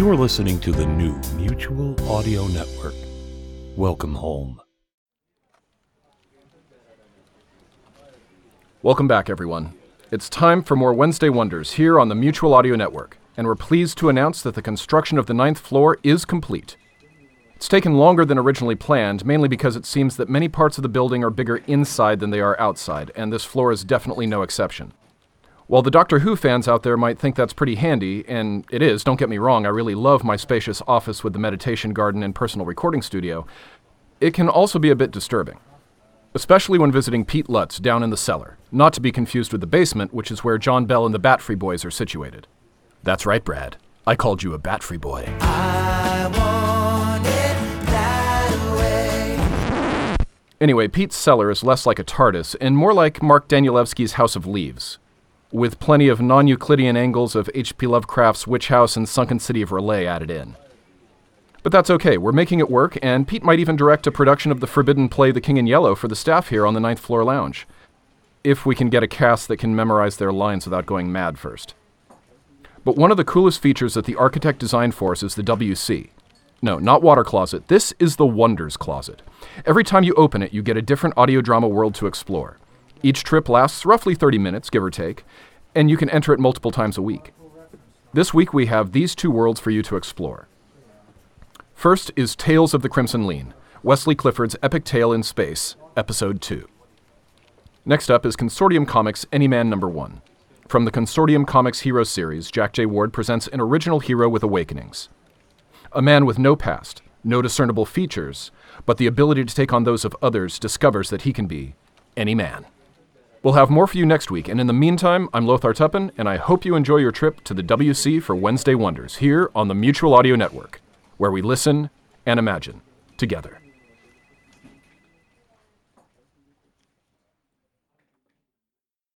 You're listening to the new Mutual Audio Network. Welcome home. Welcome back, everyone. It's time for more Wednesday Wonders here on the Mutual Audio Network, and we're pleased to announce that the construction of the ninth floor is complete. It's taken longer than originally planned, mainly because it seems that many parts of the building are bigger inside than they are outside, and this floor is definitely no exception. While the Doctor Who fans out there might think that's pretty handy, and it is, don't get me wrong, I really love my spacious office with the meditation garden and personal recording studio, it can also be a bit disturbing. Especially when visiting Pete Lutz down in the cellar, not to be confused with the basement, which is where John Bell and the Batfree Boys are situated. That's right, Brad. I called you a Batfree Boy. Anyway, Pete's cellar is less like a TARDIS and more like Mark Danielewski's House of Leaves, with plenty of non Euclidean angles of H.P. Lovecraft's Witch House and Sunken City of R'lyeh added in. But that's okay, we're making it work, and Pete might even direct a production of the forbidden play The King in Yellow for the staff here on the ninth floor lounge. If we can get a cast that can memorize their lines without going mad first. But one of the coolest features that the architect designed for us is the WC. No, not water closet. This is the Wonders Closet. Every time you open it, you get a different audio drama world to explore. Each trip lasts roughly 30 minutes, give or take, and you can enter it multiple times a week. This week we have these two worlds for you to explore. First is Tales of the Crimson Lean, Wesley Clifford's epic tale in space, Episode 2. Next up is Consortium Comics Any Man Number 1. From the Consortium Comics Hero series, Jack J. Ward presents an original hero with awakenings. A man with no past, no discernible features, but the ability to take on those of others discovers that he can be any man. We'll have more for you next week, and in the meantime, I'm Lothar Tuppen, and I hope you enjoy your trip to the WC for Wednesday Wonders here on the Mutual Audio Network, where we listen and imagine together.